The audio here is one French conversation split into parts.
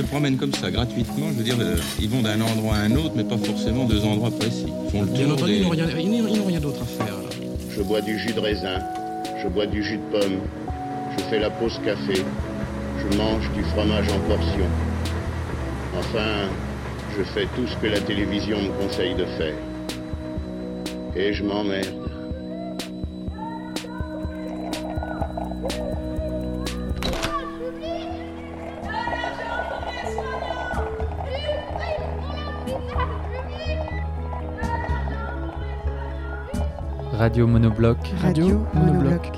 Se promènent comme ça, gratuitement. Je veux dire, euh, ils vont d'un endroit à un autre, mais pas forcément deux endroits précis. Ils font le Bien entendu, des- ils n'ont rien, d'autre à faire. là. Je bois du jus de raisin, je bois du jus de pomme, je fais la pause café, je mange du fromage en portion. Enfin, je fais tout ce que la télévision me conseille de faire. Et je m'emmerde. Radio Monobloc. Radio Monobloc.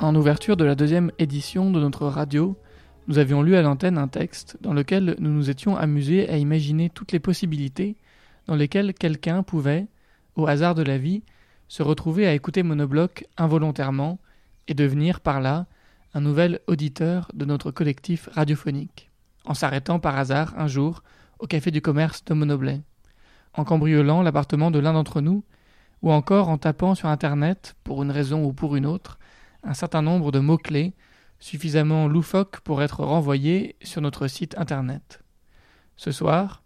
En ouverture de la deuxième édition de notre radio, nous avions lu à l'antenne un texte dans lequel nous nous étions amusés à imaginer toutes les possibilités dans lesquelles quelqu'un pouvait, au hasard de la vie, se retrouver à écouter Monobloc involontairement et devenir par là un nouvel auditeur de notre collectif radiophonique, en s'arrêtant par hasard un jour au café du commerce de Monoblet, en cambriolant l'appartement de l'un d'entre nous, ou encore en tapant sur Internet, pour une raison ou pour une autre, un certain nombre de mots-clés suffisamment loufoques pour être renvoyés sur notre site Internet. Ce soir,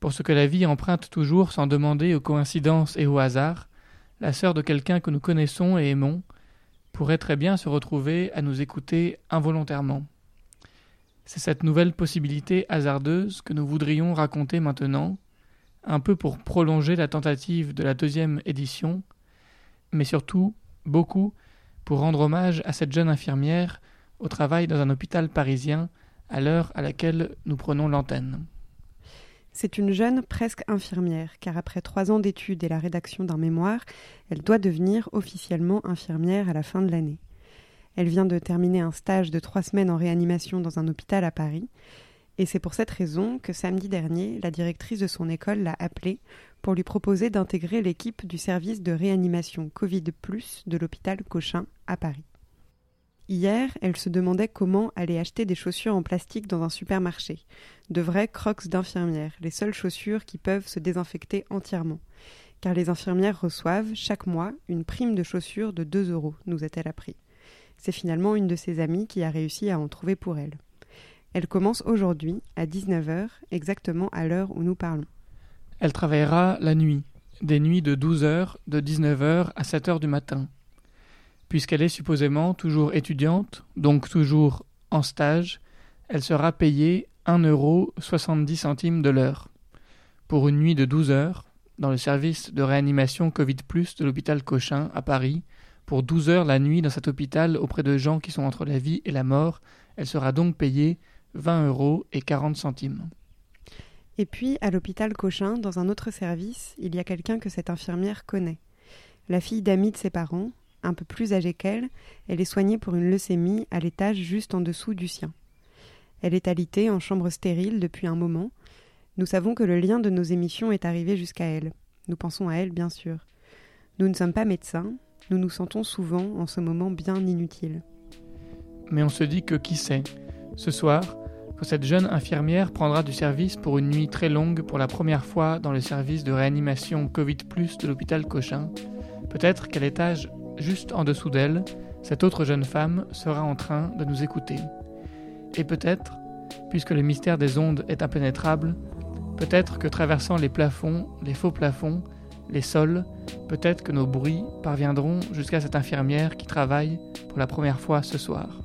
pour ce que la vie emprunte toujours sans demander aux coïncidences et au hasard, la sœur de quelqu'un que nous connaissons et aimons pourrait très bien se retrouver à nous écouter involontairement. C'est cette nouvelle possibilité hasardeuse que nous voudrions raconter maintenant, un peu pour prolonger la tentative de la deuxième édition, mais surtout, beaucoup, pour rendre hommage à cette jeune infirmière au travail dans un hôpital parisien à l'heure à laquelle nous prenons l'antenne. C'est une jeune presque infirmière, car après trois ans d'études et la rédaction d'un mémoire, elle doit devenir officiellement infirmière à la fin de l'année. Elle vient de terminer un stage de trois semaines en réanimation dans un hôpital à Paris, et c'est pour cette raison que samedi dernier, la directrice de son école l'a appelée pour lui proposer d'intégrer l'équipe du service de réanimation Covid de l'hôpital Cochin à Paris. Hier, elle se demandait comment aller acheter des chaussures en plastique dans un supermarché, de vrais crocs d'infirmières, les seules chaussures qui peuvent se désinfecter entièrement. Car les infirmières reçoivent chaque mois une prime de chaussures de 2 euros, nous a-t-elle appris. C'est finalement une de ses amies qui a réussi à en trouver pour elle. Elle commence aujourd'hui à 19h, exactement à l'heure où nous parlons. Elle travaillera la nuit, des nuits de 12 heures, de 19 heures à 7 heures du matin. Puisqu'elle est supposément toujours étudiante, donc toujours en stage, elle sera payée 1 euro 70 centimes de l'heure. Pour une nuit de 12 heures, dans le service de réanimation Covid+, de l'hôpital Cochin, à Paris, pour 12 heures la nuit dans cet hôpital auprès de gens qui sont entre la vie et la mort, elle sera donc payée 20 euros et 40 centimes. Et puis, à l'hôpital Cochin, dans un autre service, il y a quelqu'un que cette infirmière connaît. La fille d'amis de ses parents, un peu plus âgée qu'elle, elle est soignée pour une leucémie à l'étage juste en dessous du sien. Elle est alitée en chambre stérile depuis un moment. Nous savons que le lien de nos émissions est arrivé jusqu'à elle. Nous pensons à elle, bien sûr. Nous ne sommes pas médecins, nous nous sentons souvent en ce moment bien inutiles. Mais on se dit que qui sait, ce soir, cette jeune infirmière prendra du service pour une nuit très longue pour la première fois dans le service de réanimation Covid de l'hôpital Cochin, peut-être qu'à l'étage juste en dessous d'elle, cette autre jeune femme sera en train de nous écouter. Et peut-être, puisque le mystère des ondes est impénétrable, peut-être que traversant les plafonds, les faux plafonds, les sols, peut-être que nos bruits parviendront jusqu'à cette infirmière qui travaille pour la première fois ce soir.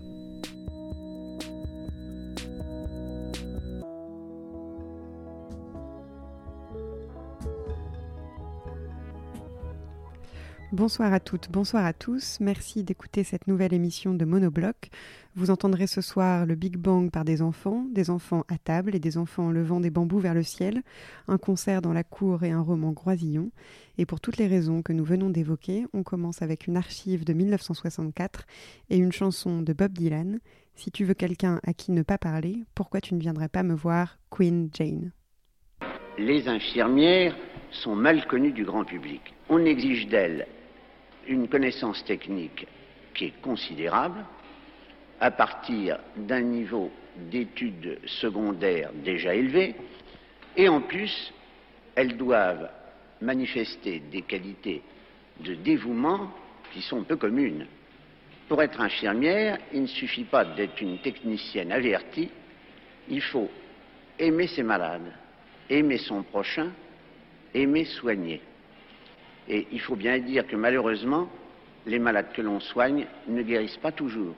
Bonsoir à toutes, bonsoir à tous. Merci d'écouter cette nouvelle émission de Monobloc. Vous entendrez ce soir le Big Bang par des enfants, des enfants à table et des enfants en levant des bambous vers le ciel, un concert dans la cour et un roman Groisillon. Et pour toutes les raisons que nous venons d'évoquer, on commence avec une archive de 1964 et une chanson de Bob Dylan. Si tu veux quelqu'un à qui ne pas parler, pourquoi tu ne viendrais pas me voir, Queen Jane? Les infirmières sont mal connues du grand public. On exige d'elles une connaissance technique qui est considérable à partir d'un niveau d'études secondaires déjà élevé et en plus elles doivent manifester des qualités de dévouement qui sont peu communes. Pour être infirmière, il ne suffit pas d'être une technicienne avertie, il faut aimer ses malades, aimer son prochain, aimer soigner. Et il faut bien dire que malheureusement, les malades que l'on soigne ne guérissent pas toujours.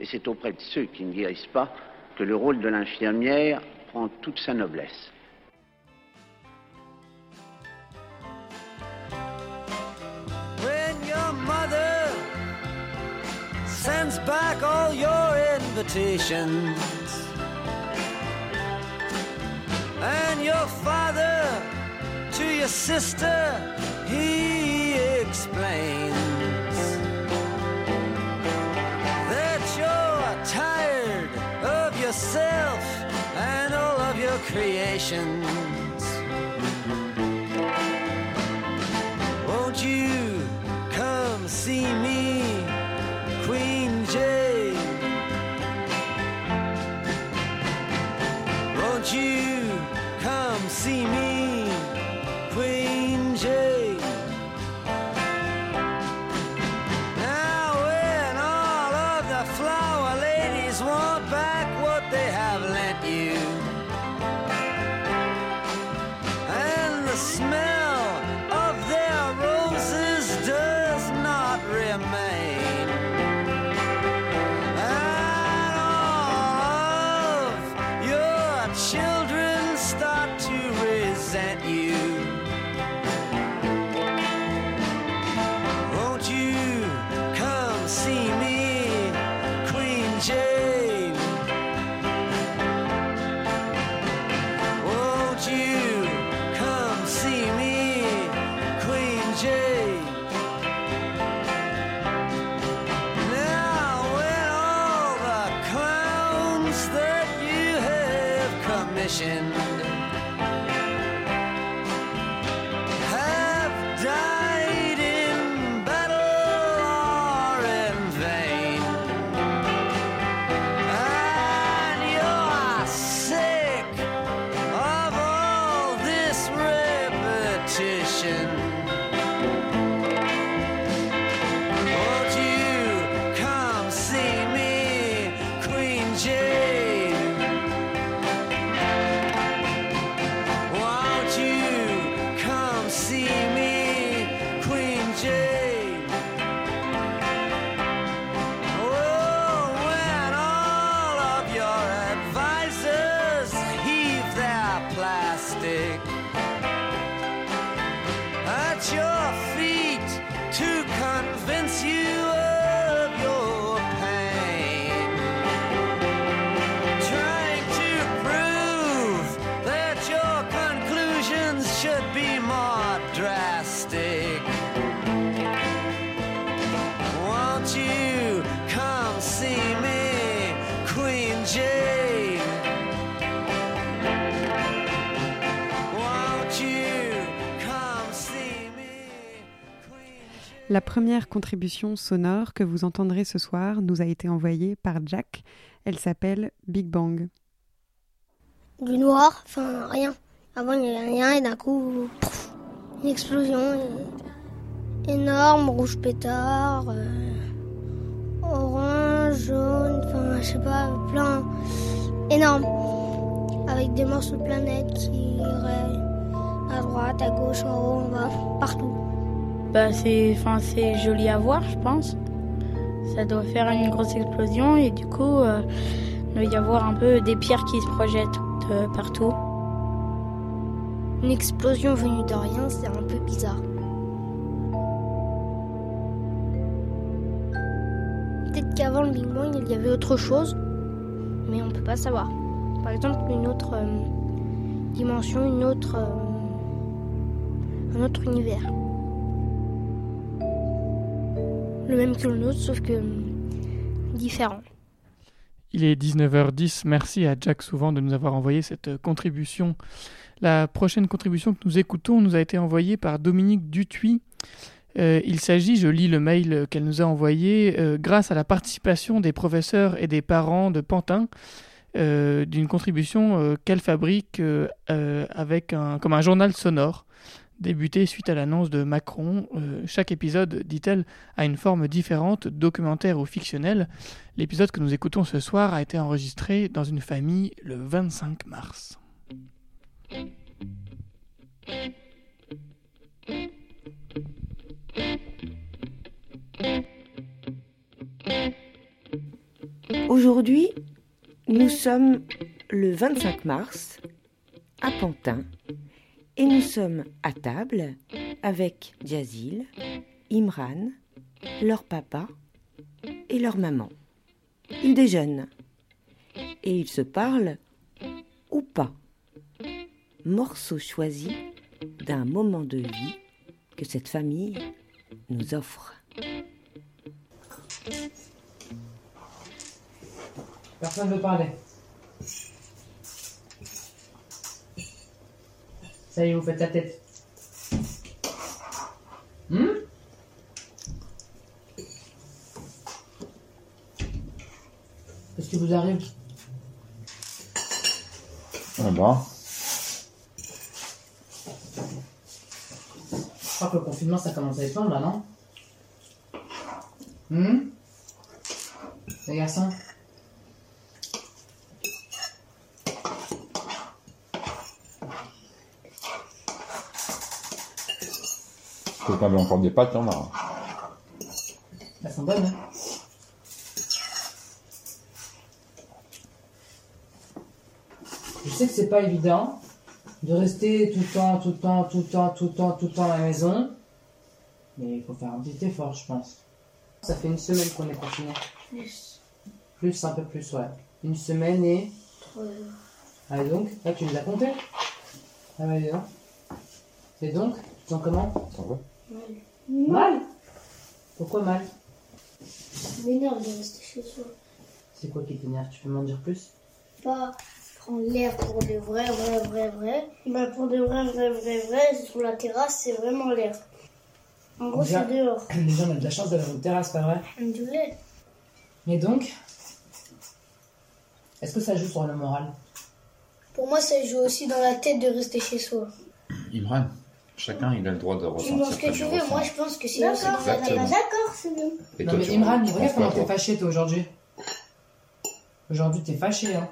Et c'est auprès de ceux qui ne guérissent pas que le rôle de l'infirmière prend toute sa noblesse. When your mother sends back all your invitations, and your father to your sister, he explains that you're tired of yourself and all of your creations. Won't you come see me, ocean. La première contribution sonore que vous entendrez ce soir nous a été envoyée par Jack. Elle s'appelle Big Bang. du noir, enfin rien. Avant il n'y avait rien et d'un coup, une explosion énorme, rouge pétard, euh, orange, jaune, enfin je sais pas, plein, énorme, avec des morceaux de planètes qui iraient à droite, à gauche, en haut, en bas, partout. Bah, c'est, joli à voir, je pense. Ça doit faire une grosse explosion et du coup, euh, il doit y avoir un peu des pierres qui se projettent partout. Une explosion venue de rien, c'est un peu bizarre. Peut-être qu'avant le Big Bang, il y avait autre chose, mais on ne peut pas savoir. Par exemple, une autre euh, dimension, une autre, euh, un autre univers. Le même que le nôtre, sauf que euh, différent. Il est 19h10. Merci à Jack Souvent de nous avoir envoyé cette euh, contribution. La prochaine contribution que nous écoutons nous a été envoyée par Dominique Dutuy. Euh, il s'agit, je lis le mail qu'elle nous a envoyé, euh, grâce à la participation des professeurs et des parents de Pantin, d'une contribution qu'elle fabrique avec un, comme un journal sonore débuté suite à l'annonce de Macron. Euh, chaque épisode, dit-elle, a une forme différente, documentaire ou fictionnelle. L'épisode que nous écoutons ce soir a été enregistré dans une famille le 25 mars. Aujourd'hui, nous sommes le 25 mars à Pantin et nous sommes à table avec Jazil, Imran, leur papa et leur maman. Ils déjeunent et ils se parlent ou pas. Morceau choisi d'un moment de vie que cette famille nous offre. Personne ne veut parler. Ça y est, vous faites la tête. Hmm Qu'est-ce qui vous arrive Ah bah, Je crois que le confinement, ça commence à étendre là, non Hmm Les garçons quelqu'un veut encore des pâtes, il y en a. Elles sont bonnes, hein Je sais que c'est pas évident de rester tout le temps, tout le temps, tout le temps, tout le temps, tout le temps à la maison. Mais il faut faire un petit effort, je pense. Ça fait une semaine qu'on est confiné. Plus. Plus, un peu plus, ouais. Une semaine et. Trois jours. Ah, et donc Là, tu les as comptés Ah, ouais, dis donc. Et donc Tu te sens comment? Ça va Mal Pourquoi mal Ça m'énerve de rester chez soi. C'est quoi qui t'énerve? Tu peux m'en dire plus? Pas prendre l'air pour de vrai, vrai, vrai, vrai. Bah pour de vrai, vrai, vrai, vrai, sur la terrasse, c'est vraiment l'air. En gros, Déjà- c'est dehors. Les gens ont de la chance d'avoir une terrasse, pas vrai? Et donc Est-ce que ça joue sur le moral? Pour moi, ça joue aussi dans la tête de rester chez soi. Imran, chacun il a le droit de Tu ressentir penses que comme tu veux, moi je pense que c'est. Exactement. D'accord, c'est bien. Et Non toi, mais tu Imran, regarde comment t'es fâché toi aujourd'hui. Aujourd'hui t'es fâché hein.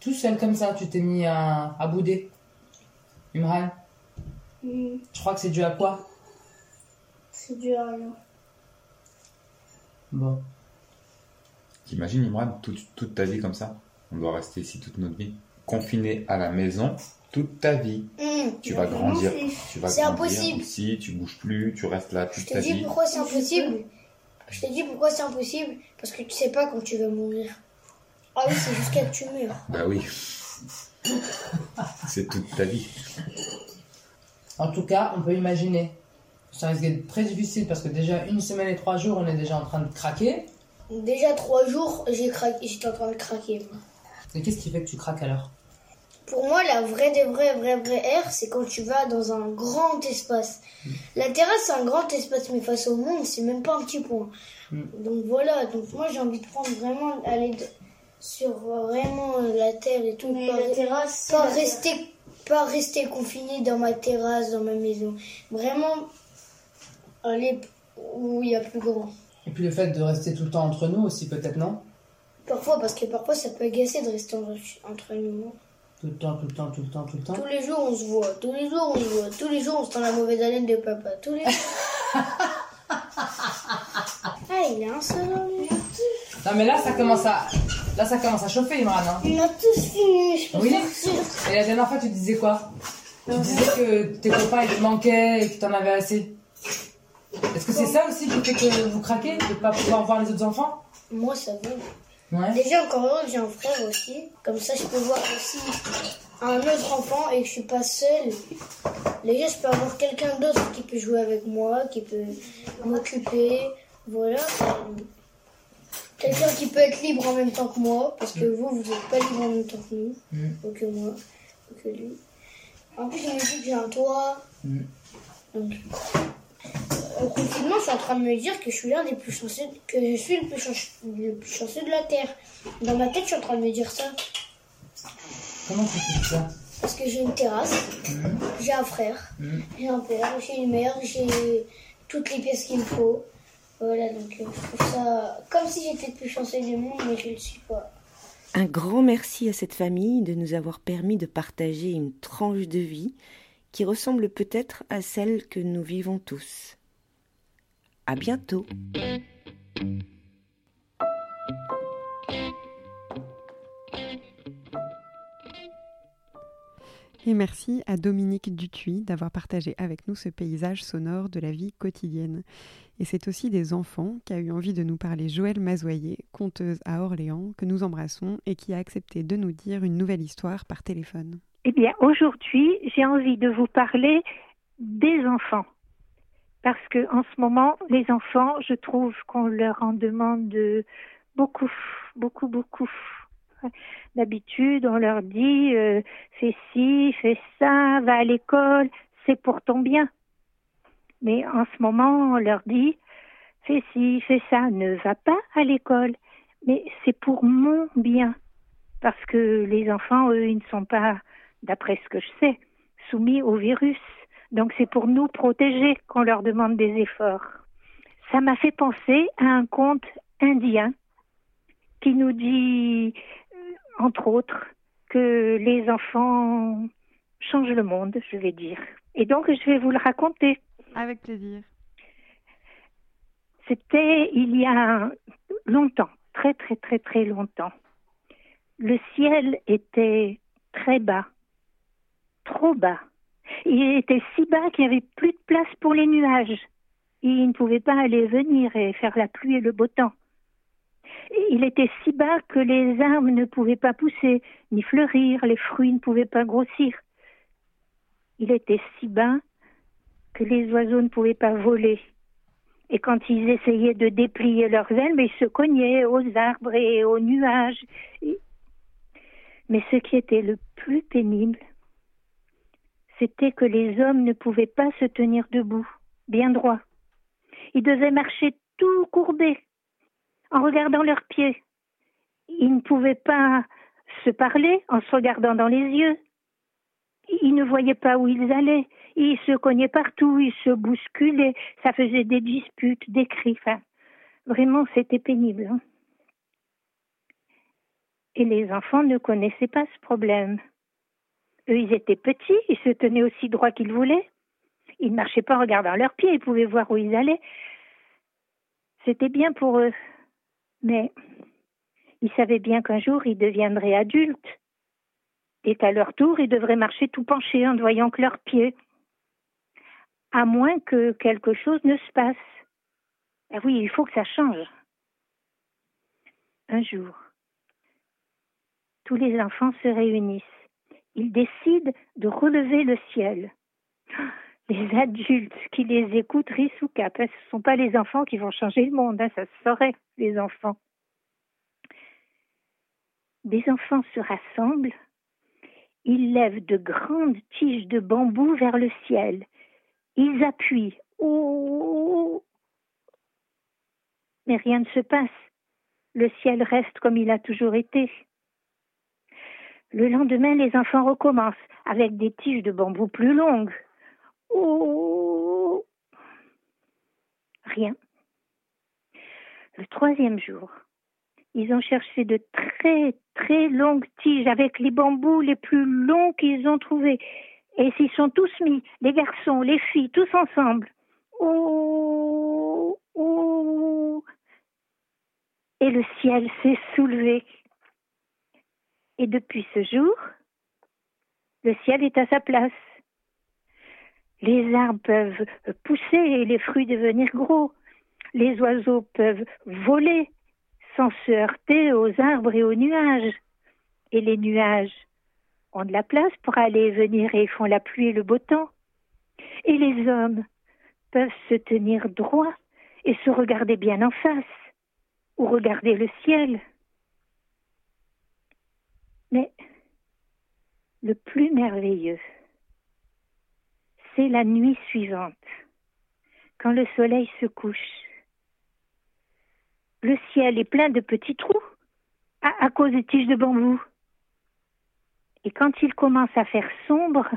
Tout seul comme ça, tu t'es mis à, à bouder. Imran, Hmm, je crois que c'est dû à quoi? C'est dû à rien. Bon. T'imagines, Imran, toute, toute ta vie comme ça? On doit rester ici toute notre vie. Confiné à la maison toute ta vie. Hmm, Tu vas grandir. Tu vas C'est grandir impossible. ici, tu bouges plus, tu restes là toute Je te ta dis vie. pourquoi c'est impossible. Je te dis pourquoi c'est impossible. Parce que tu sais pas quand tu vas mourir. Ah oui, c'est jusqu'à que tu meurs. Bah oui. C'est toute ta vie. En tout cas, on peut imaginer. Ça risque d'être très difficile parce que déjà une semaine et trois jours, on est déjà en train de craquer. Déjà trois jours, j'ai craqué, j'étais en train de craquer. Et qu'est-ce qui fait que tu craques alors? Pour moi, la vraie des vrais, vraie, vraie air, c'est quand tu vas dans un grand espace. La terrasse, c'est un grand espace, mais face au monde, c'est même pas un petit point. Mm. Donc voilà, donc moi j'ai envie de prendre vraiment, aller de- sur vraiment la terre et tout. Mais pas, la terrasse, pas c'est la rester, pas rester confiné dans ma terrasse, dans ma maison. Vraiment aller où il y a plus grand. Et puis le fait de rester tout le temps entre nous aussi, peut-être non? Parfois, parce que parfois ça peut agacer de rester en- entre nous. Tout le temps, tout le temps, tout le temps, tout le temps. Tous les jours on se voit, tous les jours on se voit, tous les jours on sent la mauvaise haleine de papa, tous les Ah, il est insolent lui. Non mais là ça commence à là ça commence à chauffer Imran. Hein. On a tous fini, je peux Oui. Et la dernière fois tu disais quoi? Tu disais que tes copains ils te manquaient et que t'en avais assez. Est-ce que c'est ça aussi qui fait que vous craquez de pas pouvoir voir les autres enfants? Moi ça va. Ouais. Déjà encore heureux que j'ai un frère aussi. Comme ça je peux voir aussi un autre enfant et que je suis pas seule. Déjà je peux avoir quelqu'un d'autre qui peut jouer avec moi, qui peut m'occuper. Voilà. Quelqu'un qui peut être libre en même temps que moi, parce que vous, vous n'êtes pas libre en même temps que nous, Mm. ou que moi, ou que lui. En plus, je me dis que j'ai un toit. Mm. Donc, au confinement, je suis en train de me dire que je suis l'un des plus chanceux, que je suis le plus, chance- le plus chanceux de la Terre. Dans ma tête, je suis en train de me dire ça. Comment tu fais ça? Parce que j'ai une terrasse, j'ai un frère, j'ai un père, j'ai une mère, j'ai toutes les pièces qu'il me faut. Voilà, donc euh, je trouve ça comme si j'étais le plus chanceux du monde, mais je ne le suis pas. Un grand merci à cette famille de nous avoir permis de partager une tranche de vie qui ressemble peut-être à celle que nous vivons tous. À bientôt. Et merci à Dominique Dutuy d'avoir partagé avec nous ce paysage sonore de la vie quotidienne. Et c'est aussi des enfants qu'a eu envie de nous parler Joëlle Mazoyer, conteuse à Orléans, que nous embrassons et qui a accepté de nous dire une nouvelle histoire par téléphone. Eh bien, aujourd'hui, j'ai envie de vous parler des enfants. Parce que en ce moment, les enfants, je trouve qu'on leur en demande beaucoup, beaucoup, beaucoup. D'habitude, on leur dit euh, fais ci, fais ça, va à l'école, c'est pour ton bien. Mais en ce moment, on leur dit fais ci, fais ça, ne va pas à l'école, mais c'est pour mon bien. Parce que les enfants, eux, ils ne sont pas, d'après ce que je sais, soumis au virus. Donc c'est pour nous protéger qu'on leur demande des efforts. Ça m'a fait penser à un conte indien qui nous dit entre autres, que les enfants changent le monde, je vais dire. Et donc, je vais vous le raconter. Avec plaisir. C'était il y a longtemps, très très très très longtemps. Le ciel était très bas, trop bas. Il était si bas qu'il n'y avait plus de place pour les nuages. Ils ne pouvaient pas aller venir et faire la pluie et le beau temps. Il était si bas que les arbres ne pouvaient pas pousser, ni fleurir, les fruits ne pouvaient pas grossir. Il était si bas que les oiseaux ne pouvaient pas voler. Et quand ils essayaient de déplier leurs ailes, ils se cognaient aux arbres et aux nuages. Mais ce qui était le plus pénible, c'était que les hommes ne pouvaient pas se tenir debout, bien droit. Ils devaient marcher tout courbés, en regardant leurs pieds. Ils ne pouvaient pas se parler en se regardant dans les yeux. Ils ne voyaient pas où ils allaient. Ils se cognaient partout, ils se bousculaient. Ça faisait des disputes, des cris. Vraiment, c'était pénible. Hein. Et les enfants ne connaissaient pas ce problème. Eux, ils étaient petits, ils se tenaient aussi droit qu'ils voulaient. Ils ne marchaient pas en regardant leurs pieds, ils pouvaient voir où ils allaient. C'était bien pour eux. Mais ils savaient bien qu'un jour ils deviendraient adultes et qu'à leur tour ils devraient marcher tout penchés en ne voyant que leurs pieds, à moins que quelque chose ne se passe. Ah oui, il faut que ça change. Un jour, tous les enfants se réunissent. Ils décident de relever le ciel. Les adultes qui les écoutent rient sous cap. Ce ne sont pas les enfants qui vont changer le monde, hein, ça se saurait, les enfants. Des enfants se rassemblent, ils lèvent de grandes tiges de bambou vers le ciel. Ils appuient. Oh Mais rien ne se passe. Le ciel reste comme il a toujours été. Le lendemain, les enfants recommencent avec des tiges de bambou plus longues. Oh Rien. Le troisième jour, ils ont cherché de très très longues tiges avec les bambous les plus longs qu'ils ont trouvés. Et s'ils sont tous mis, les garçons, les filles, tous ensemble. Oh, oh. Et le ciel s'est soulevé. Et depuis ce jour, le ciel est à sa place. Les arbres peuvent pousser et les fruits devenir gros. Les oiseaux peuvent voler sans se heurter aux arbres et aux nuages. Et les nuages ont de la place pour aller et venir et font la pluie et le beau temps. Et les hommes peuvent se tenir droit et se regarder bien en face ou regarder le ciel. Mais le plus merveilleux, c'est la nuit suivante, quand le soleil se couche. Le ciel est plein de petits trous à, cause des tiges de bambou. Et quand il commence à faire sombre,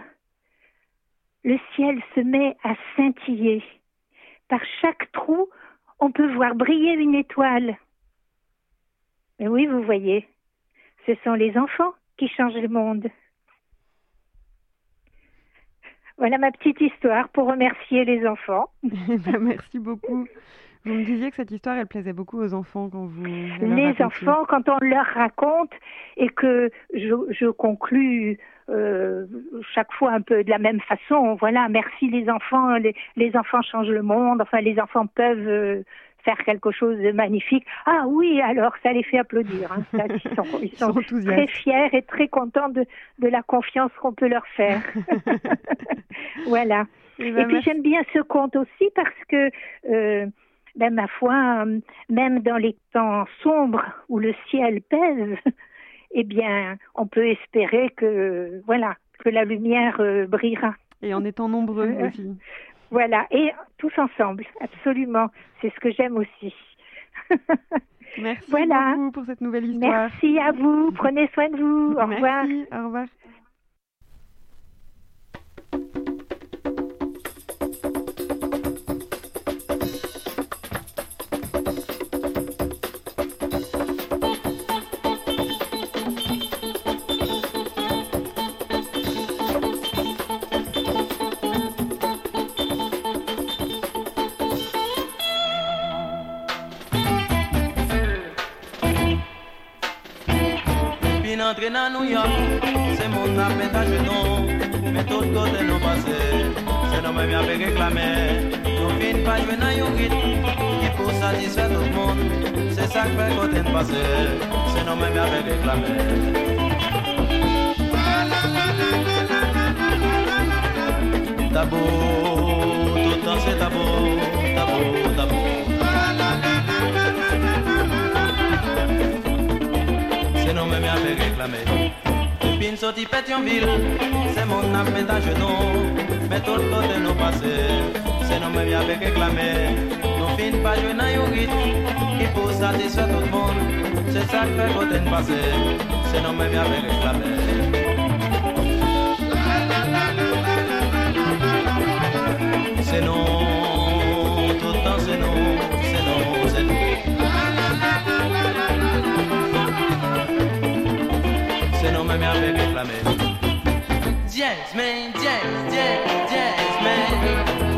le ciel se met à scintiller. Par chaque trou, on peut voir briller une étoile. Et oui, vous voyez, ce sont les enfants qui changent le monde. Voilà ma petite histoire pour remercier les enfants. Ben, merci beaucoup. Vous me disiez que cette histoire, elle plaisait beaucoup aux enfants quand vous. Les enfants, quand on leur raconte et que je, je conclus euh, chaque fois un peu de la même façon, voilà, merci les enfants, les, les enfants changent le monde, enfin les enfants peuvent euh, faire quelque chose de magnifique. Ah oui, alors ça les fait applaudir. hein. Ça, ils sont, ils sont sont enthousiastes. très fiers et très contents de, de la confiance qu'on peut leur faire. voilà. Eh ben, Et puis j'aime bien ce conte aussi parce que, euh, ben, ma foi, euh, même dans les temps sombres où le ciel pèse, eh bien, on peut espérer que, voilà, que la lumière euh, brillera. Et en étant nombreux aussi. Voilà, et tous ensemble, absolument. C'est ce que j'aime aussi. Merci Voilà. beaucoup pour cette nouvelle histoire. Merci à vous. Prenez soin de vous. Au revoir. Merci, au revoir. mwen apen ta jenon, metot kote nou pase, se nou mwen mwen nou fin pa nan yon git, ki pou satisfè tout moun, se sak pe kote nou pase, se nou tout an se. Se nou. Pin soti pet yon vil, se moun ap met a genou Men tout kote nou pase, se nou men mi ap reklame Nou fin pa jwe nan yon hit, ki pou satisfè tout moun Se sak fe kote n pase, se nou men mi ap reklame Se j'ai déclamé. James, man, James, James, James, man.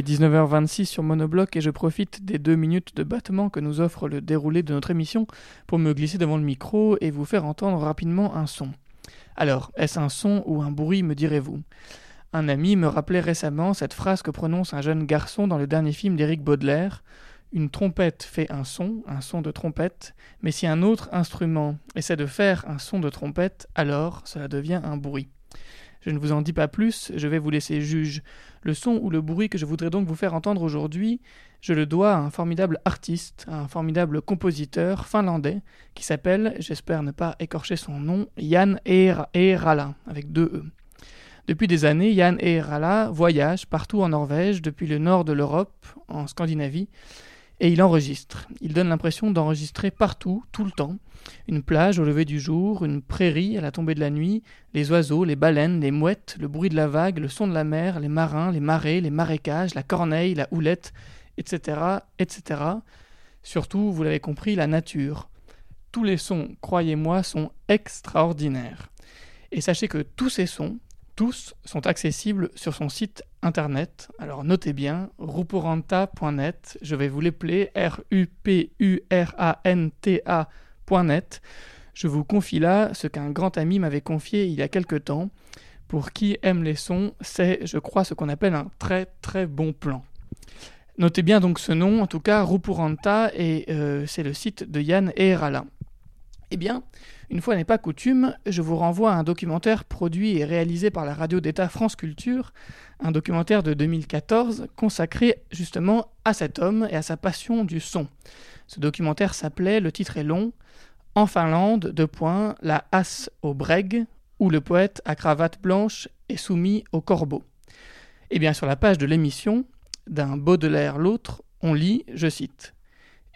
Est 19h26 sur Monobloc et je profite des deux minutes de battement que nous offre le déroulé de notre émission pour me glisser devant le micro et vous faire entendre rapidement un son. Alors, est-ce un son ou un bruit, me direz-vous? Un ami me rappelait récemment cette phrase que prononce un jeune garçon dans le dernier film d'Éric Baudelaire. Une trompette fait un son, un son de trompette, mais si un autre instrument essaie de faire un son de trompette, alors cela devient un bruit. Je ne vous en dis pas plus, je vais vous laisser juge. Le son ou le bruit que je voudrais donc vous faire entendre aujourd'hui, je le dois à un formidable artiste, à un formidable compositeur finlandais qui s'appelle, j'espère ne pas écorcher son nom, Jan Eerala, avec deux E. Depuis des années, Jan Eerala voyage partout en Norvège, depuis le nord de l'Europe, en Scandinavie, et il enregistre. Il donne l'impression d'enregistrer partout, tout le temps. Une plage au lever du jour, une prairie à la tombée de la nuit, les oiseaux, les baleines, les mouettes, le bruit de la vague, le son de la mer, les marins, les marées, les marécages, la corneille, la houlette, etc., etc. Surtout, vous l'avez compris, la nature. Tous les sons, croyez-moi, sont extraordinaires. Et sachez que tous ces sons, tous sont accessibles sur son site internet. Alors notez bien, ruporanta.net, je vais vous l'épeler, R-U-P-U-R-A-N-T-A.net. Je vous confie là ce qu'un grand ami m'avait confié il y a quelque temps. Pour qui aime les sons, c'est, je crois, ce qu'on appelle un très très bon plan. Notez bien donc ce nom, en tout cas, Rupuranta, et euh, c'est le site de Yann Erala. Eh bien, une fois n'est pas coutume, je vous renvoie à un documentaire produit et réalisé par la radio d'État France Culture, un documentaire de 2014 consacré justement à cet homme et à sa passion du son. Ce documentaire s'appelait, le titre est long, En Finlande, de point, la hasse au breg, où le poète à cravate blanche est soumis au corbeau. Eh bien, sur la page de l'émission, d'un Baudelaire l'autre, on lit, je cite,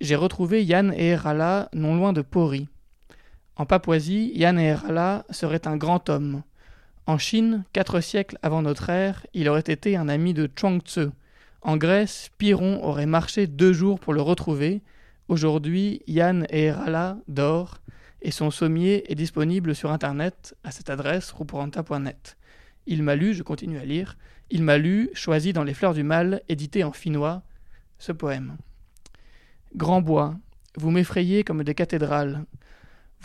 J'ai retrouvé Yann et Rala non loin de Pori. En Papouasie, Yann Erala serait un grand homme. En Chine, quatre siècles avant notre ère, il aurait été un ami de Chuang Tzu. En Grèce, Piron aurait marché deux jours pour le retrouver. Aujourd'hui, Yann Erala dort et son sommier est disponible sur internet à cette adresse ruporanta.net. Il m'a lu, je continue à lire, il m'a lu, choisi dans Les Fleurs du Mal, édité en finnois, ce poème. Grand bois, vous m'effrayez comme des cathédrales.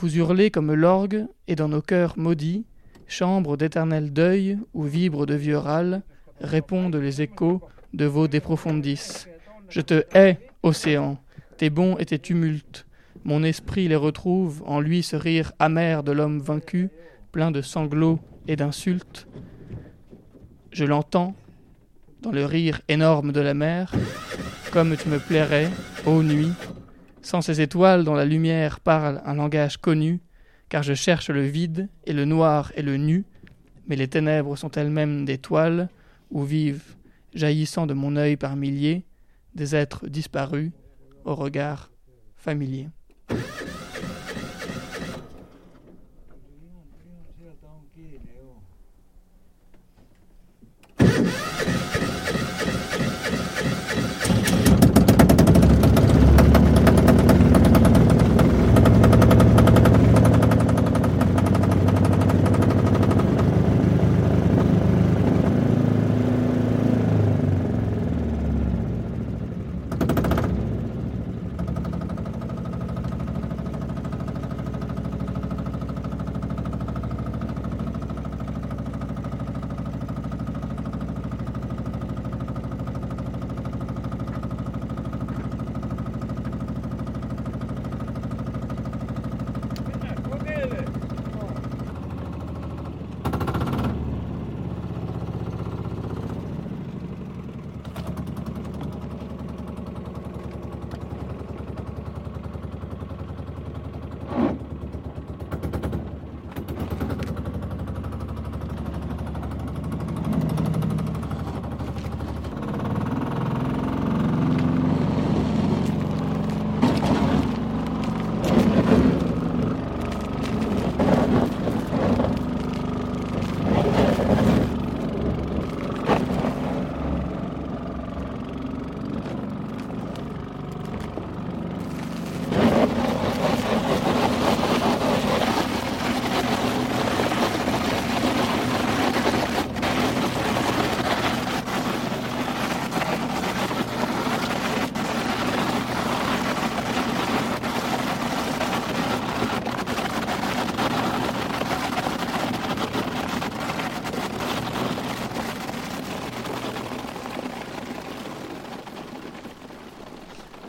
Vous hurlez comme l'orgue, et dans nos cœurs maudits, chambre d'éternel deuil où vibrent de vieux râles, répondent les échos de vos déprofondis. Je te hais, océan, tes bons et tes tumultes. Mon esprit les retrouve en lui ce rire amer de l'homme vaincu, plein de sanglots et d'insultes. Je l'entends dans le rire énorme de la mer, comme tu me plairais, ô nuit, sans ces étoiles dont la lumière parle un langage connu, car je cherche le vide et le noir et le nu, mais les ténèbres sont elles-mêmes des toiles où vivent, jaillissant de mon œil par milliers, des êtres disparus au regard familier.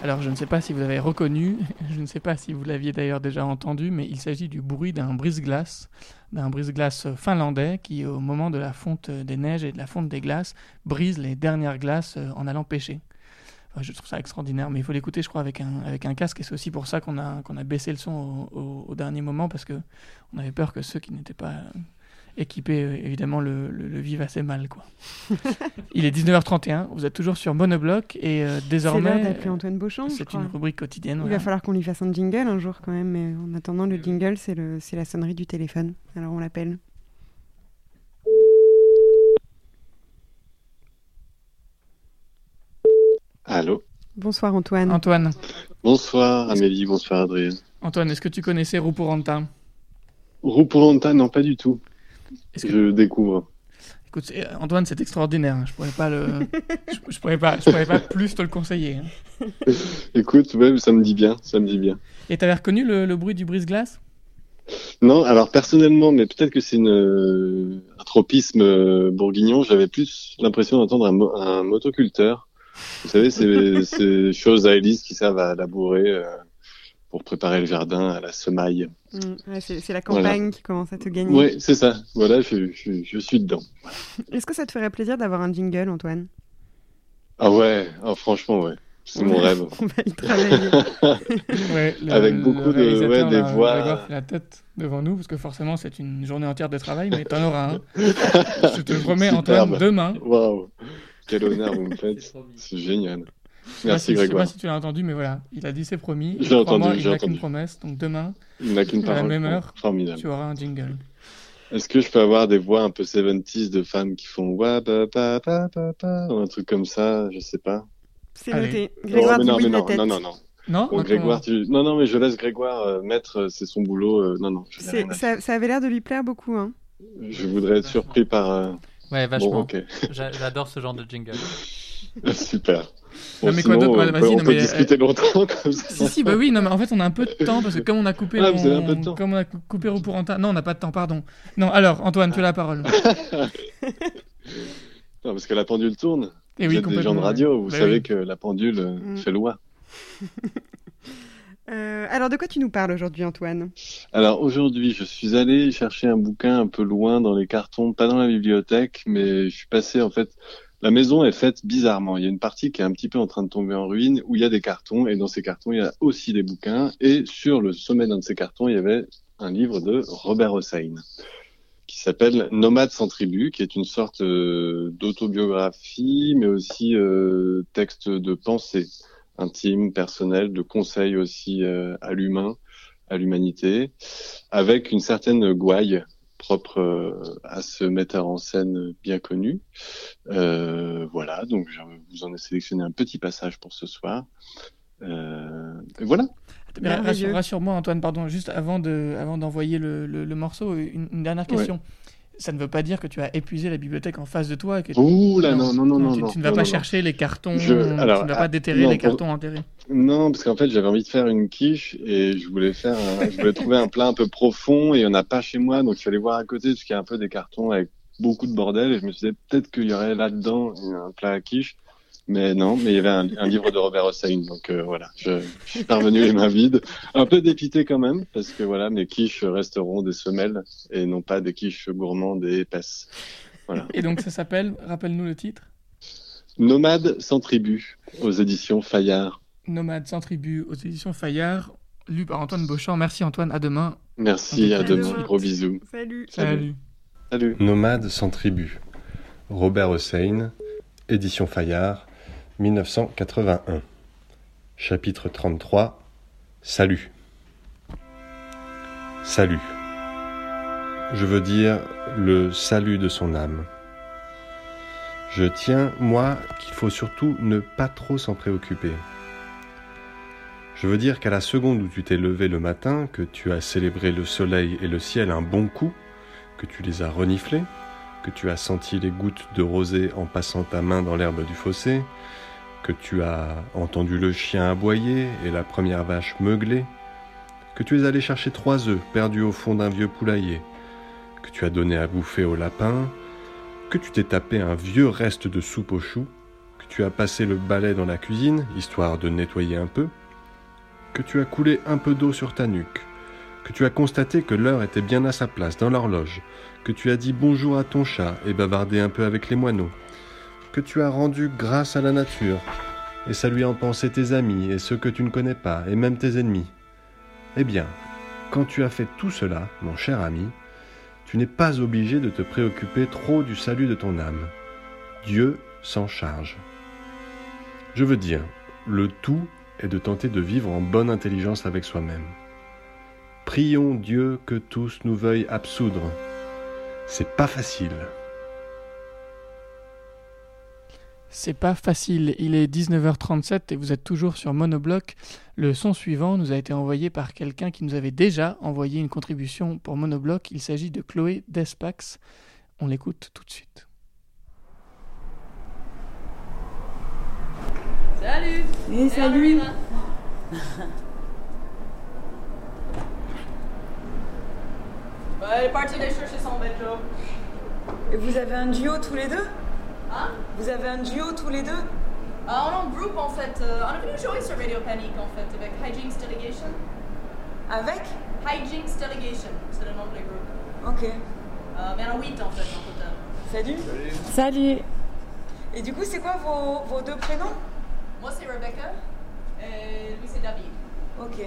Alors je ne sais pas si vous l'avez reconnu, je ne sais pas si vous l'aviez d'ailleurs déjà entendu, mais il s'agit du bruit d'un brise-glace, d'un brise-glace finlandais qui, au moment de la fonte des neiges et de la fonte des glaces, brise les dernières glaces euh, en allant pêcher. Je trouve ça extraordinaire, mais il faut l'écouter, je crois, avec un, casque, et c'est aussi pour ça qu'on a, qu'on baissé le son au, au- au dernier moment, parce que on avait peur que ceux qui n'étaient pas euh, équipés, euh, évidemment, le, le, le vivent assez mal. Quoi. il est 19h31, vous êtes toujours sur Monobloc, et euh, C'est désormais... l'heure d'appeler Antoine Beauchamp. je C'est une rubrique quotidienne. Il voilà. va falloir qu'on lui fasse un jingle un jour quand même, mais en attendant, le jingle, c'est le, c'est la sonnerie du téléphone. Alors on l'appelle. Allô? Bonsoir Antoine. Antoine, Bonsoir Amélie, bonsoir Adrien. Antoine, est-ce que tu connaissais Rupuranta Rupuranta, non pas du tout. Je découvre. Écoute, c'est- Antoine, c'est extraordinaire. hein. Je pourrais pas le, je, je pourrais pas, je pourrais pas plus te le conseiller. hein. Écoute, ouais, ça me dit bien, ça me dit bien. Et t'avais reconnu le, le bruit du brise-glace? Non, alors personnellement, mais peut-être que c'est une, euh, un tropisme euh, bourguignon, j'avais plus l'impression d'entendre un, mo- un motoculteur. Vous savez, c'est ces choses à hélice qui servent à labourer euh, pour préparer le jardin à la semaille. Mm, ouais, c'est la Voilà. campagne qui commence à te gagner. Oui, c'est ça. Voilà, je, je, je suis dedans. Est-ce que ça te ferait plaisir d'avoir un jingle, Antoine? Ah ouais, ah, franchement, ouais. C'est mon rêve. On va y travailler. Ouais, le- Avec le beaucoup de, ouais, des là, voix. Fait la tête devant nous, parce que forcément, c'est une journée entière de travail, mais t'en auras un. Je te le promets, Antoine, demain. Waouh, quel honneur vous me faites. C'est génial. Sais Merci si- Je sais Grégoire. pas si tu l'as entendu, mais voilà, il a dit c'est promis. Crois-moi, entendu, Il j'ai n'a qu'une promesse, donc demain, Il n'a qu'une à la même heure, Formidable. tu auras un jingle. Est-ce que je peux avoir des voix un peu 70s de femmes qui font wa ba ba ba ba ba ou un truc comme ça, je sais pas. C'est noté. Oh, Grégoire mais non, oui mais non, non, non, non. Non, Bon, Attends. Grégoire, tu... non, non, mais je laisse Grégoire euh, mettre, euh, c'est son boulot. euh, non, non, je, ça, ça avait l'air de lui plaire beaucoup. Hein. je voudrais être surpris par. euh, Ouais, vachement. Bon, J'adore ce genre de jingle. Super. Non, mais quoi sinon, d'autre on Vas-y, peut, on non, peut mais, euh, discuter longtemps comme ça. Si, si, bah oui, non, mais en fait, on a un peu de temps parce que comme on a coupé, Ah, mon- vous avez un peu de temps. comme on a cou- coupé non, on n'a pas de temps, pardon. Non, alors, Antoine, tu as la parole. Non, parce que la pendule tourne. Eh vous oui, êtes des gens de radio, ouais. vous Bah savez oui. que la pendule euh, Mm. fait loi. Euh, alors, de quoi tu nous parles aujourd'hui, Antoine? Alors aujourd'hui, je suis allé chercher un bouquin un peu loin dans les cartons, pas dans la bibliothèque, mais je suis passé en fait. La maison est faite bizarrement. Il y a une partie qui est un petit peu en train de tomber en ruine où il y a des cartons et dans ces cartons il y a aussi des bouquins et sur le sommet d'un de ces cartons il y avait un livre de Robert Hossein qui s'appelle Nomade sans tribu, qui est une sorte euh, d'autobiographie mais aussi euh, texte de pensée intime, personnel, de conseils aussi euh, à l'humain à l'humanité, avec une certaine gouaille propre euh, à ce metteur en scène bien connu. Euh, voilà, donc je vous en ai sélectionné un petit passage pour ce soir. Euh, et voilà. Rassure- Rassure-moi, Antoine, pardon, juste avant de, avant d'envoyer le, le, le morceau, une, une dernière Ouais. Ça ne veut pas dire que tu as épuisé la bibliothèque en face de toi et que Ouh là, non, non, non, non, tu, non, tu ne vas non, pas non, chercher les cartons, Je- alors, tu ne vas ah, pas déterrer non, les pour- cartons enterrés. Non, parce qu'en fait, j'avais envie de faire une quiche et je voulais faire, un- je voulais trouver un plat un peu profond et il n'y en a pas chez moi, donc je suis allé voir à côté parce qu'il y a un peu des cartons avec beaucoup de bordel et je me suis dit peut-être qu'il y aurait là-dedans un plat à quiche, mais non, mais il y avait un, un livre de Robert Hossein, donc euh, voilà, je, je suis parvenu les mains vides, un peu dépité quand même parce que voilà, mes quiches resteront des semelles et non pas des quiches gourmandes et épaisses. Voilà. Et donc ça s'appelle, rappelle-nous le titre? Nomade sans tribu aux éditions Fayard. Nomade sans tribu aux éditions Fayard, lu par Antoine Beauchamp. Merci Antoine, à demain. Merci, à À demain, demain. gros bisous. Salut. Salut. Salut. Nomade sans tribu. Robert Hossein, édition Fayard, 1981. Chapitre 33. Salut. Salut. Je veux dire le salut de son âme. Je tiens, moi, qu'il faut surtout ne pas trop s'en préoccuper. Je veux dire qu'à la seconde où tu t'es levé le matin, que tu as célébré le soleil et le ciel un bon coup, que tu les as reniflés, que tu as senti les gouttes de rosée en passant ta main dans l'herbe du fossé, que tu as entendu le chien aboyer et la première vache meugler, que tu es allé chercher trois œufs perdus au fond d'un vieux poulailler, que tu as donné à bouffer au lapin, que tu t'es tapé un vieux reste de soupe aux choux, que tu as passé le balai dans la cuisine, histoire de nettoyer un peu, que tu as coulé un peu d'eau sur ta nuque, que tu as constaté que l'heure était bien à sa place dans l'horloge, que tu as dit bonjour à ton chat et bavardé un peu avec les moineaux, que tu as rendu grâce à la nature et salué en pensée tes amis et ceux que tu ne connais pas et même tes ennemis. Eh bien, quand tu as fait tout cela, mon cher ami, tu n'es pas obligé de te préoccuper trop du salut de ton âme. Dieu s'en charge. Je veux dire, le tout est de tenter de vivre en bonne intelligence avec soi-même. Prions Dieu que tous nous veuillent absoudre. C'est pas facile. C'est pas facile, il est 19h37 et vous êtes toujours sur Monobloc. Le son suivant nous a été envoyé par quelqu'un qui nous avait déjà envoyé une contribution pour Monobloc. Il s'agit de Chloé Despax. On l'écoute tout de suite. Salut Et salut elle est partie aller chercher son vélo. Et vous avez un duo tous les deux? Hein? Vous avez un duo tous les deux? Ah, on est en groupe en fait. Euh, on est venu jouer sur Radio Panic en fait avec Hijinks Delegation. Avec? Hijinks Delegation, c'est le nom du groupe. Ok. Euh, mais on est 8 en fait en total. Salut Salut Et du coup, c'est quoi vos, vos deux prénoms? Moi c'est Rebecca et lui c'est David. Ok.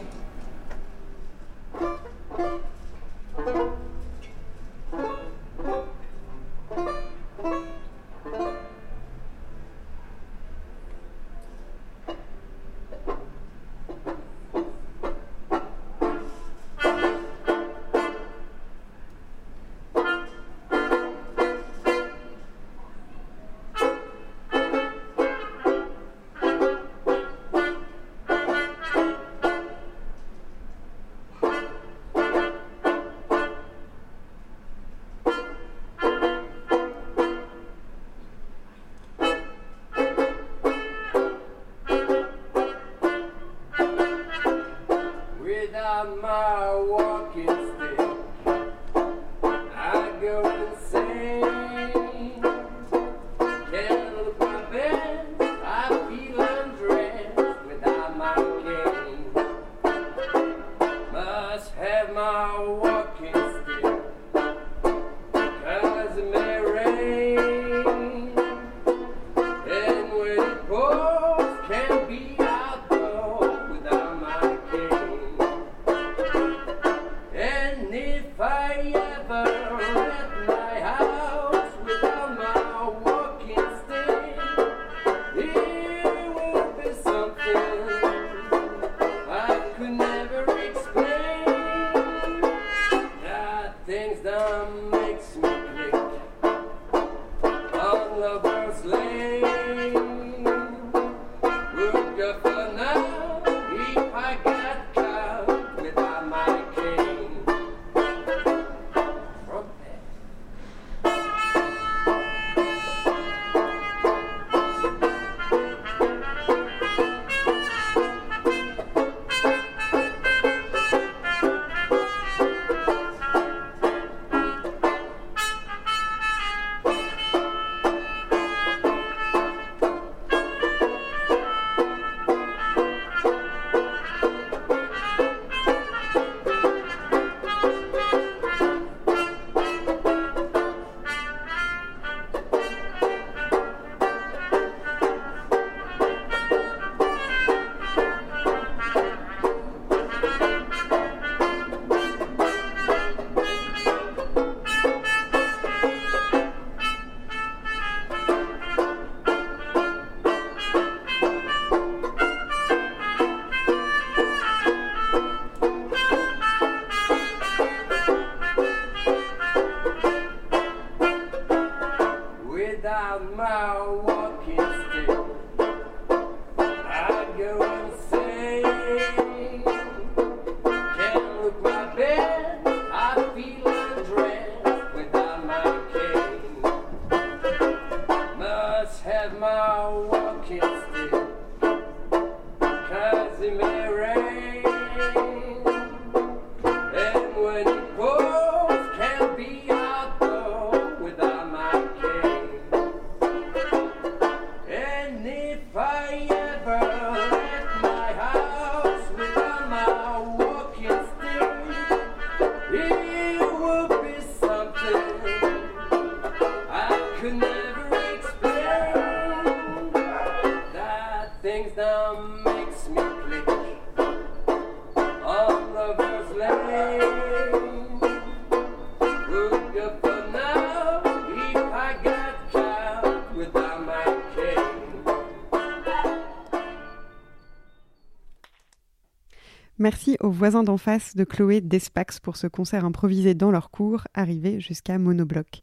Voisins d'en face de Chloé d'Espax pour ce concert improvisé dans leur cours, arrivé jusqu'à Monobloc.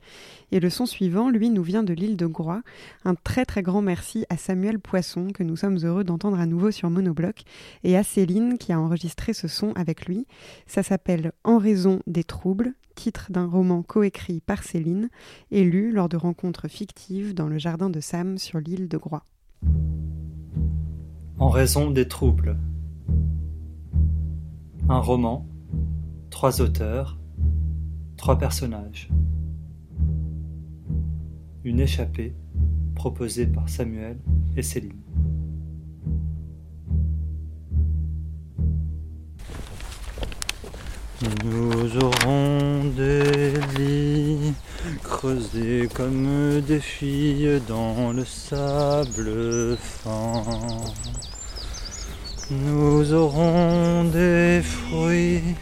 Et le son suivant, lui, nous vient de l'île de Groix. Un très très grand merci à Samuel Poisson, que nous sommes heureux d'entendre à nouveau sur Monobloc, et à Céline qui a enregistré ce son avec lui. Ça s'appelle En raison des troubles, titre d'un roman coécrit par Céline et lu lors de rencontres fictives dans le jardin de Sam sur l'île de Groix. En raison des troubles. Un roman, trois auteurs, trois personnages. Une échappée proposée par Samuel et Céline. Nous aurons des lits creusés comme des filles dans le sable fin. Nous aurons des fruits,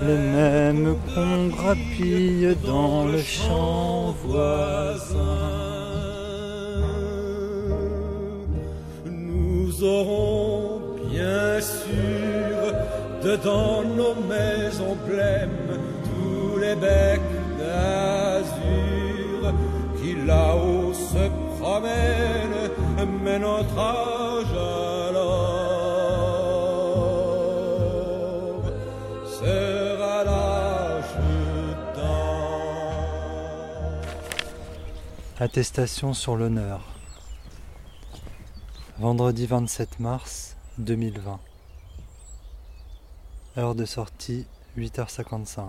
les mêmes qu'on grappille dans le champ voisin. Nous aurons bien sûr dedans nos maisons blêmes tous les becs d'azur qui là-haut se promènent, mais notre âge alors Attestation sur l'honneur. Vendredi 27 mars 2020. Heure de sortie 8h55.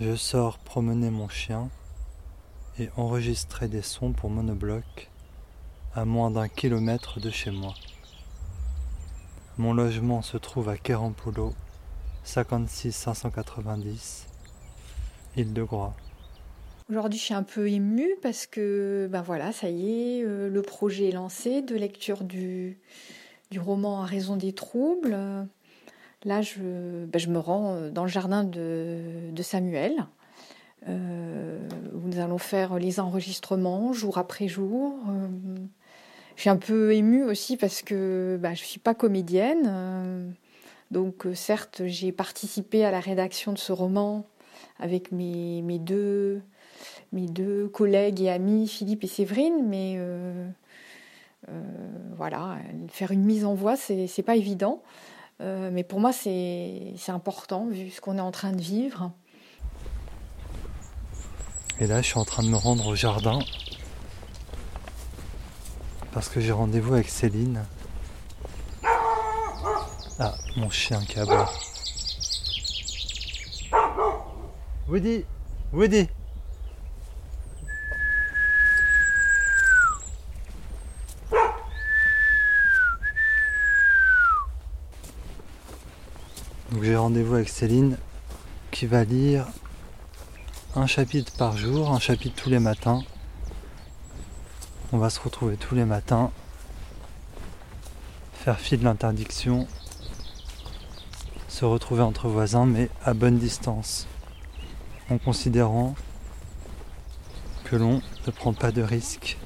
Je sors promener mon chien et enregistrer des sons pour monobloc à moins d'un kilomètre de chez moi. Mon logement se trouve à Kerampolo, 56 590, île de Groix. Aujourd'hui, je suis un peu émue parce que, ben voilà, ça y est, euh, le projet est lancé de lecture du, du roman À raison des troubles. Là, je, ben, je me rends euh, dans le jardin de, de Samuel, euh, où nous allons faire les enregistrements jour après jour. Je suis un peu émue aussi parce que ben, je ne suis pas comédienne. donc, certes, j'ai participé à la rédaction de ce roman avec mes, mes deux mes deux collègues et amis, Philippe et Séverine, mais euh, euh, voilà, faire une mise en voix, c'est pas évident. Euh, mais pour moi, c'est c'est important vu ce qu'on est en train de vivre. Et là, je suis en train de me rendre au jardin parce que j'ai rendez-vous avec Céline. Ah, mon chien qui aboie. Woody Woody rendez-vous avec Céline qui va lire un chapitre par jour, un chapitre tous les matins. On va se retrouver tous les matins, faire fi de l'interdiction, se retrouver entre voisins mais à bonne distance, en considérant que l'on ne prend pas de risques.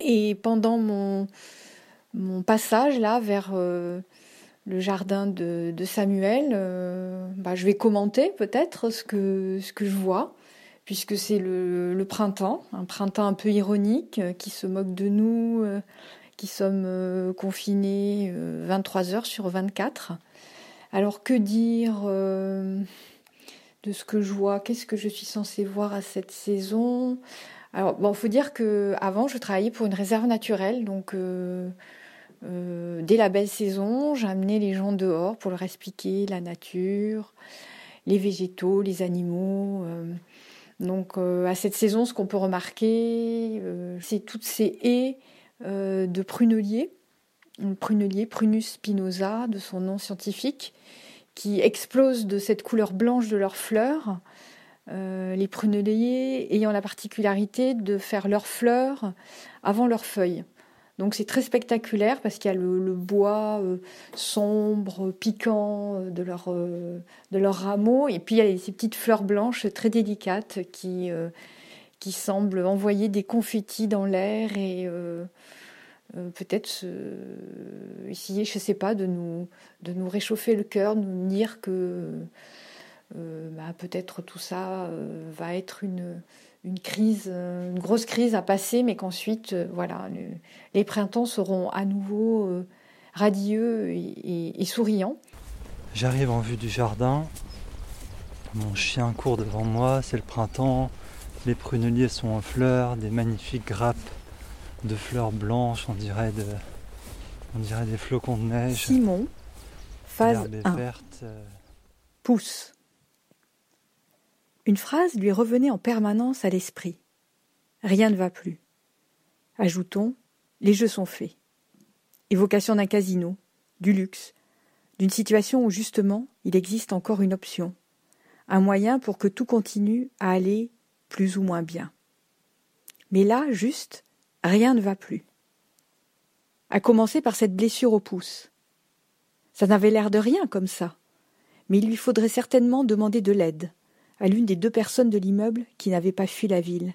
Et pendant mon, mon passage là vers euh, le jardin de, Samuel, euh, bah, je vais commenter peut-être ce que, je vois, puisque c'est le, printemps, un printemps un peu ironique euh, qui se moque de nous, euh, qui sommes confinés euh, 23 heures sur 24. Alors que dire de ce que je vois? Qu'est-ce que je suis censée voir à cette saison? Alors, bon, faut dire que avant, je travaillais pour une réserve naturelle, donc euh, dès la belle saison, j'amenais les gens dehors pour leur expliquer la nature, les végétaux, les animaux. euh. donc, euh, à cette saison, ce qu'on peut remarquer, euh, c'est toutes ces haies de pruneliers, prunelier Prunus spinosa, de son nom scientifique, qui explosent de cette couleur blanche de leurs fleurs les prunelliers ayant la particularité de faire leurs fleurs avant leurs feuilles. Donc c'est très spectaculaire parce qu'il y a le, bois euh, sombre, piquant euh, de leurs euh, de leurs rameaux, et puis il y a ces petites fleurs blanches très délicates qui, euh, qui semblent envoyer des confettis dans l'air et euh, euh, peut-être essayer, je ne sais pas, de nous, de nous réchauffer le cœur, de nous dire que euh, bah, peut-être tout ça euh, va être une, une crise, euh, une grosse crise à passer, mais qu'ensuite, euh, voilà, le- les printemps seront à nouveau euh, radieux et, et- et souriants. J'arrive en vue du jardin. Mon chien court devant moi, c'est le printemps. Les prunelliers sont en fleurs, des magnifiques grappes de fleurs blanches, on dirait, de, on dirait des flocons de neige. Simon, phase L'herbe est 1. verte. pouce. Une phrase lui revenait en permanence à l'esprit. Rien ne va plus. Ajoutons, les jeux sont faits. Évocation d'un casino, du luxe, d'une situation où justement il existe encore une option, un moyen pour que tout continue à aller plus ou moins bien. Mais là, juste, rien ne va plus. À commencer par cette blessure au pouce. Ça n'avait l'air de rien comme ça mais il lui faudrait certainement demander de l'aide à l'une des deux personnes de l'immeuble qui n'avaient pas fui la ville,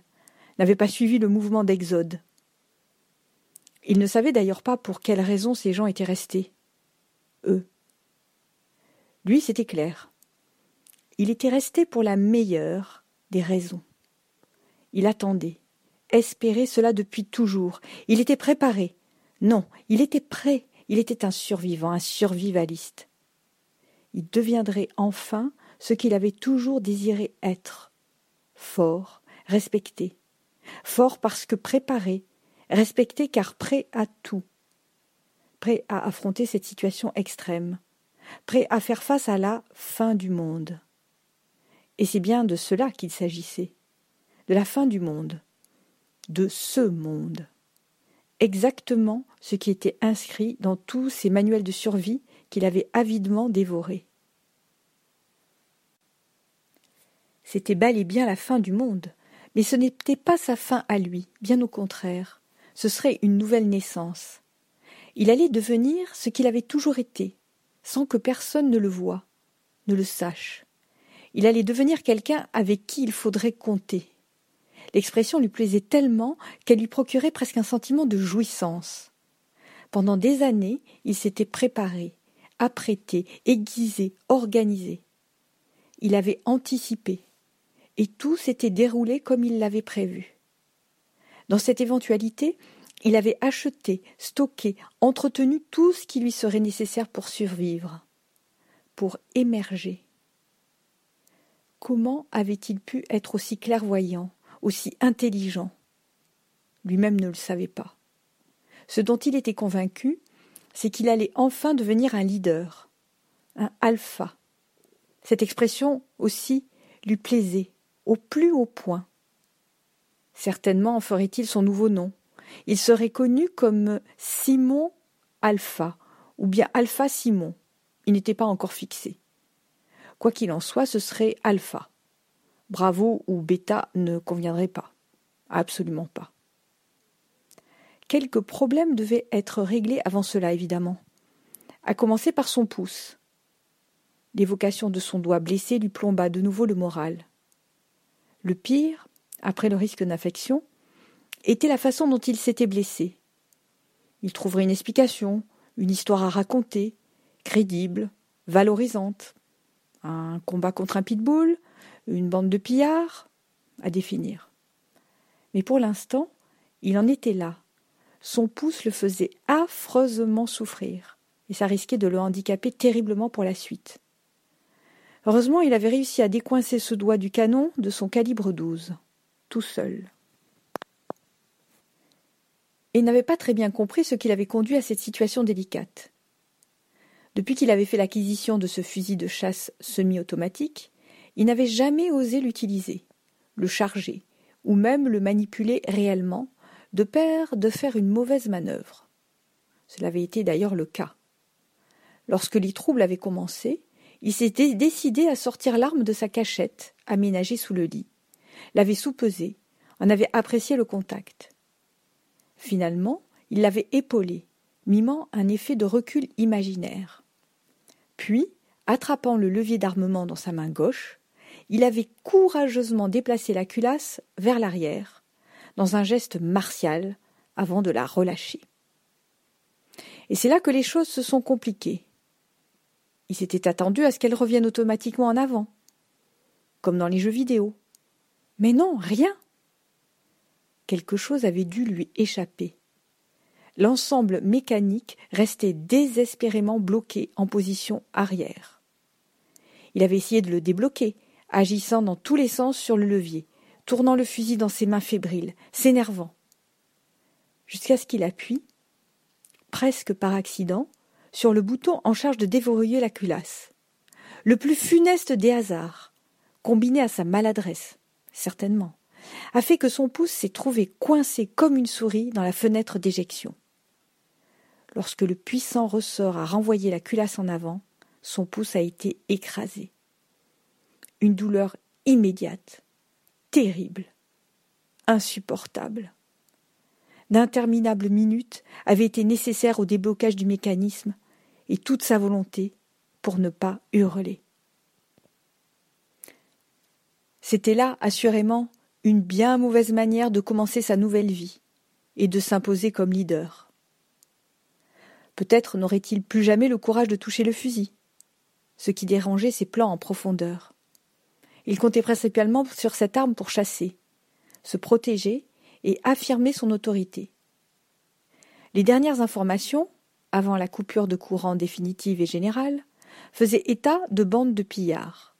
n'avaient pas suivi le mouvement d'exode. Il ne savait d'ailleurs pas pour quelles raisons ces gens étaient restés. Eux. Lui, c'était clair. Il était resté pour la meilleure des raisons. Il attendait, espérait cela depuis toujours. Il était préparé. Non, il était prêt. Il était un survivant, un survivaliste il deviendrait enfin ce qu'il avait toujours désiré être fort, respecté. Fort parce que préparé, respecté car prêt à tout. Prêt à affronter cette situation extrême, prêt à faire face à la fin du monde. Et c'est bien de cela qu'il s'agissait, de la fin du monde, de ce monde. Exactement ce qui était inscrit dans tous ces manuels de survie qu'il avait avidement dévorés. C'était bel et bien la fin du monde, mais ce n'était pas sa fin à lui, bien au contraire. Ce serait une nouvelle naissance. Il allait devenir ce qu'il avait toujours été, sans que personne ne le voie, ne le sache. Il allait devenir quelqu'un avec qui il faudrait compter. L'expression lui plaisait tellement qu'elle lui procurait presque un sentiment de jouissance. Pendant des années, il s'était préparé, apprêté, aiguisé, organisé. Il avait anticipé, et tout s'était déroulé comme il l'avait prévu. Dans cette éventualité, il avait acheté, stocké, entretenu tout ce qui lui serait nécessaire pour survivre, pour émerger. Comment avait-il pu être aussi clairvoyant, aussi intelligent? Lui-même ne le savait pas. Ce dont il était convaincu, c'est qu'il allait enfin devenir un leader, un alpha. Cette expression aussi lui plaisait au plus haut point. Certainement en ferait-il son nouveau nom. Il serait connu comme Simon Alpha, ou bien Alpha Simon. Il n'était pas encore fixé. Quoi qu'il en soit, ce serait Alpha. Bravo ou Beta ne conviendrait pas. Absolument pas. Quelques problèmes devaient être réglés avant cela, évidemment. À commencer par son pouce. L'évocation de son doigt blessé lui plomba de nouveau le moral. Le pire, après le risque d'infection, était la façon dont il s'était blessé. Il trouverait une explication, une histoire à raconter, crédible, valorisante. Un combat contre un pitbull, une bande de pillards, à définir. Mais pour l'instant, il en était là. Son pouce le faisait affreusement souffrir, et ça risquait de le handicaper terriblement pour la suite. Heureusement, il avait réussi à décoincer ce doigt du canon de son calibre 12, tout seul. Et n'avait pas très bien compris ce qui l'avait conduit à cette situation délicate. Depuis qu'il avait fait l'acquisition de ce fusil de chasse semi-automatique, il n'avait jamais osé l'utiliser, le charger, ou même le manipuler réellement, de peur de faire une mauvaise manœuvre. Cela avait été d'ailleurs le cas. Lorsque les troubles avaient commencé, il s'était décidé à sortir l'arme de sa cachette, aménagée sous le lit, l'avait soupesée, en avait apprécié le contact. Finalement, il l'avait épaulé, mimant un effet de recul imaginaire. Puis, attrapant le levier d'armement dans sa main gauche, il avait courageusement déplacé la culasse vers l'arrière, dans un geste martial, avant de la relâcher. Et c'est là que les choses se sont compliquées. Il s'était attendu à ce qu'elle revienne automatiquement en avant, comme dans les jeux vidéo. Mais non, rien. Quelque chose avait dû lui échapper. L'ensemble mécanique restait désespérément bloqué en position arrière. Il avait essayé de le débloquer, agissant dans tous les sens sur le levier, tournant le fusil dans ses mains fébriles, s'énervant. Jusqu'à ce qu'il appuie, presque par accident, sur le bouton en charge de déverrouiller la culasse. Le plus funeste des hasards, combiné à sa maladresse, certainement, a fait que son pouce s'est trouvé coincé comme une souris dans la fenêtre d'éjection. Lorsque le puissant ressort a renvoyé la culasse en avant, son pouce a été écrasé. Une douleur immédiate, terrible, insupportable. D'interminables minutes avaient été nécessaires au déblocage du mécanisme et toute sa volonté pour ne pas hurler. C'était là, assurément, une bien mauvaise manière de commencer sa nouvelle vie et de s'imposer comme leader. Peut-être n'aurait-il plus jamais le courage de toucher le fusil, ce qui dérangeait ses plans en profondeur. Il comptait principalement sur cette arme pour chasser, se protéger et affirmer son autorité. Les dernières informations, avant la coupure de courant définitive et générale, faisaient état de bandes de pillards.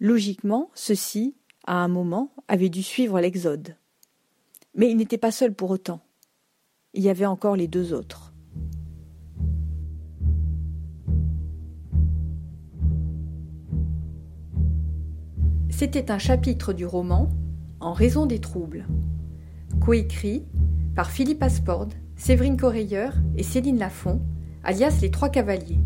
Logiquement, ceux-ci, à un moment, avaient dû suivre l'exode. Mais il n'était pas seul pour autant. Il y avait encore les deux autres. C'était un chapitre du roman En raison des troubles, coécrit par Philippe Aspord, Séverine Correilleur et Céline Lafont, alias les Trois Cavaliers.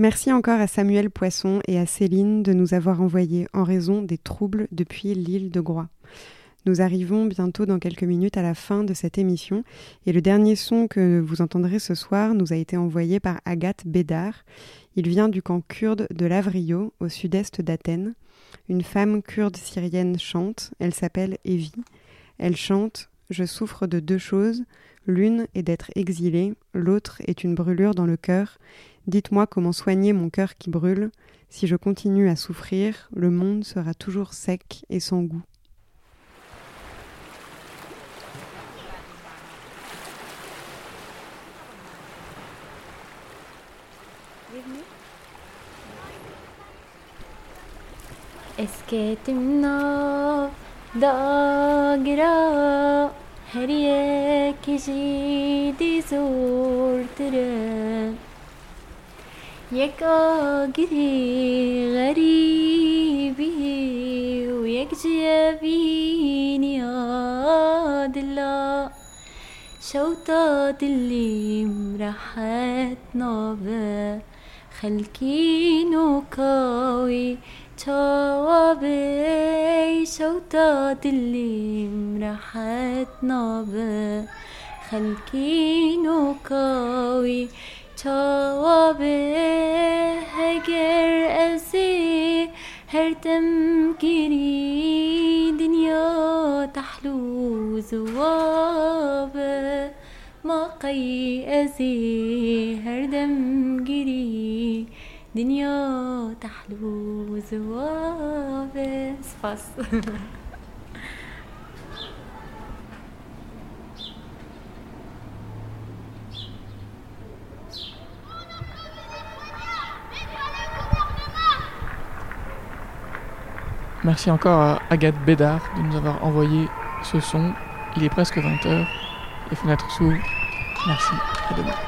Merci encore à Samuel Poisson et à Céline de nous avoir envoyé en raison des troubles depuis l'île de Groix. Nous arrivons bientôt dans quelques minutes à la fin de cette émission et le dernier son que vous entendrez ce soir nous a été envoyé par Agathe Bédard. Il vient du camp kurde de Lavrio au sud-est d'Athènes. Une femme kurde syrienne chante, elle s'appelle Evie. Elle chante Je souffre de deux choses, l'une est d'être exilée, l'autre est une brûlure dans le cœur. Dites-moi comment soigner mon cœur qui brûle. Si je continue à souffrir, le monde sera toujours sec et sans goût. اسكتمنا داقرا Her yekişi dizortire Yek agiri garibi Yek cebini adla شوطات اللي مرحتنا بها خلكينو قوي توابي شوطات اللي مرحتنا به خلكينو قوي توابي هجر أزي هر تمكيري دنيا تحلو زوابه ما قي أزي هر دمجري دنيا تحلو زوابه سباس Merci encore à Agathe Bédard de nous avoir envoyé ce son. Il est presque 20h. Les fenêtres s'ouvrent. Merci. À demain.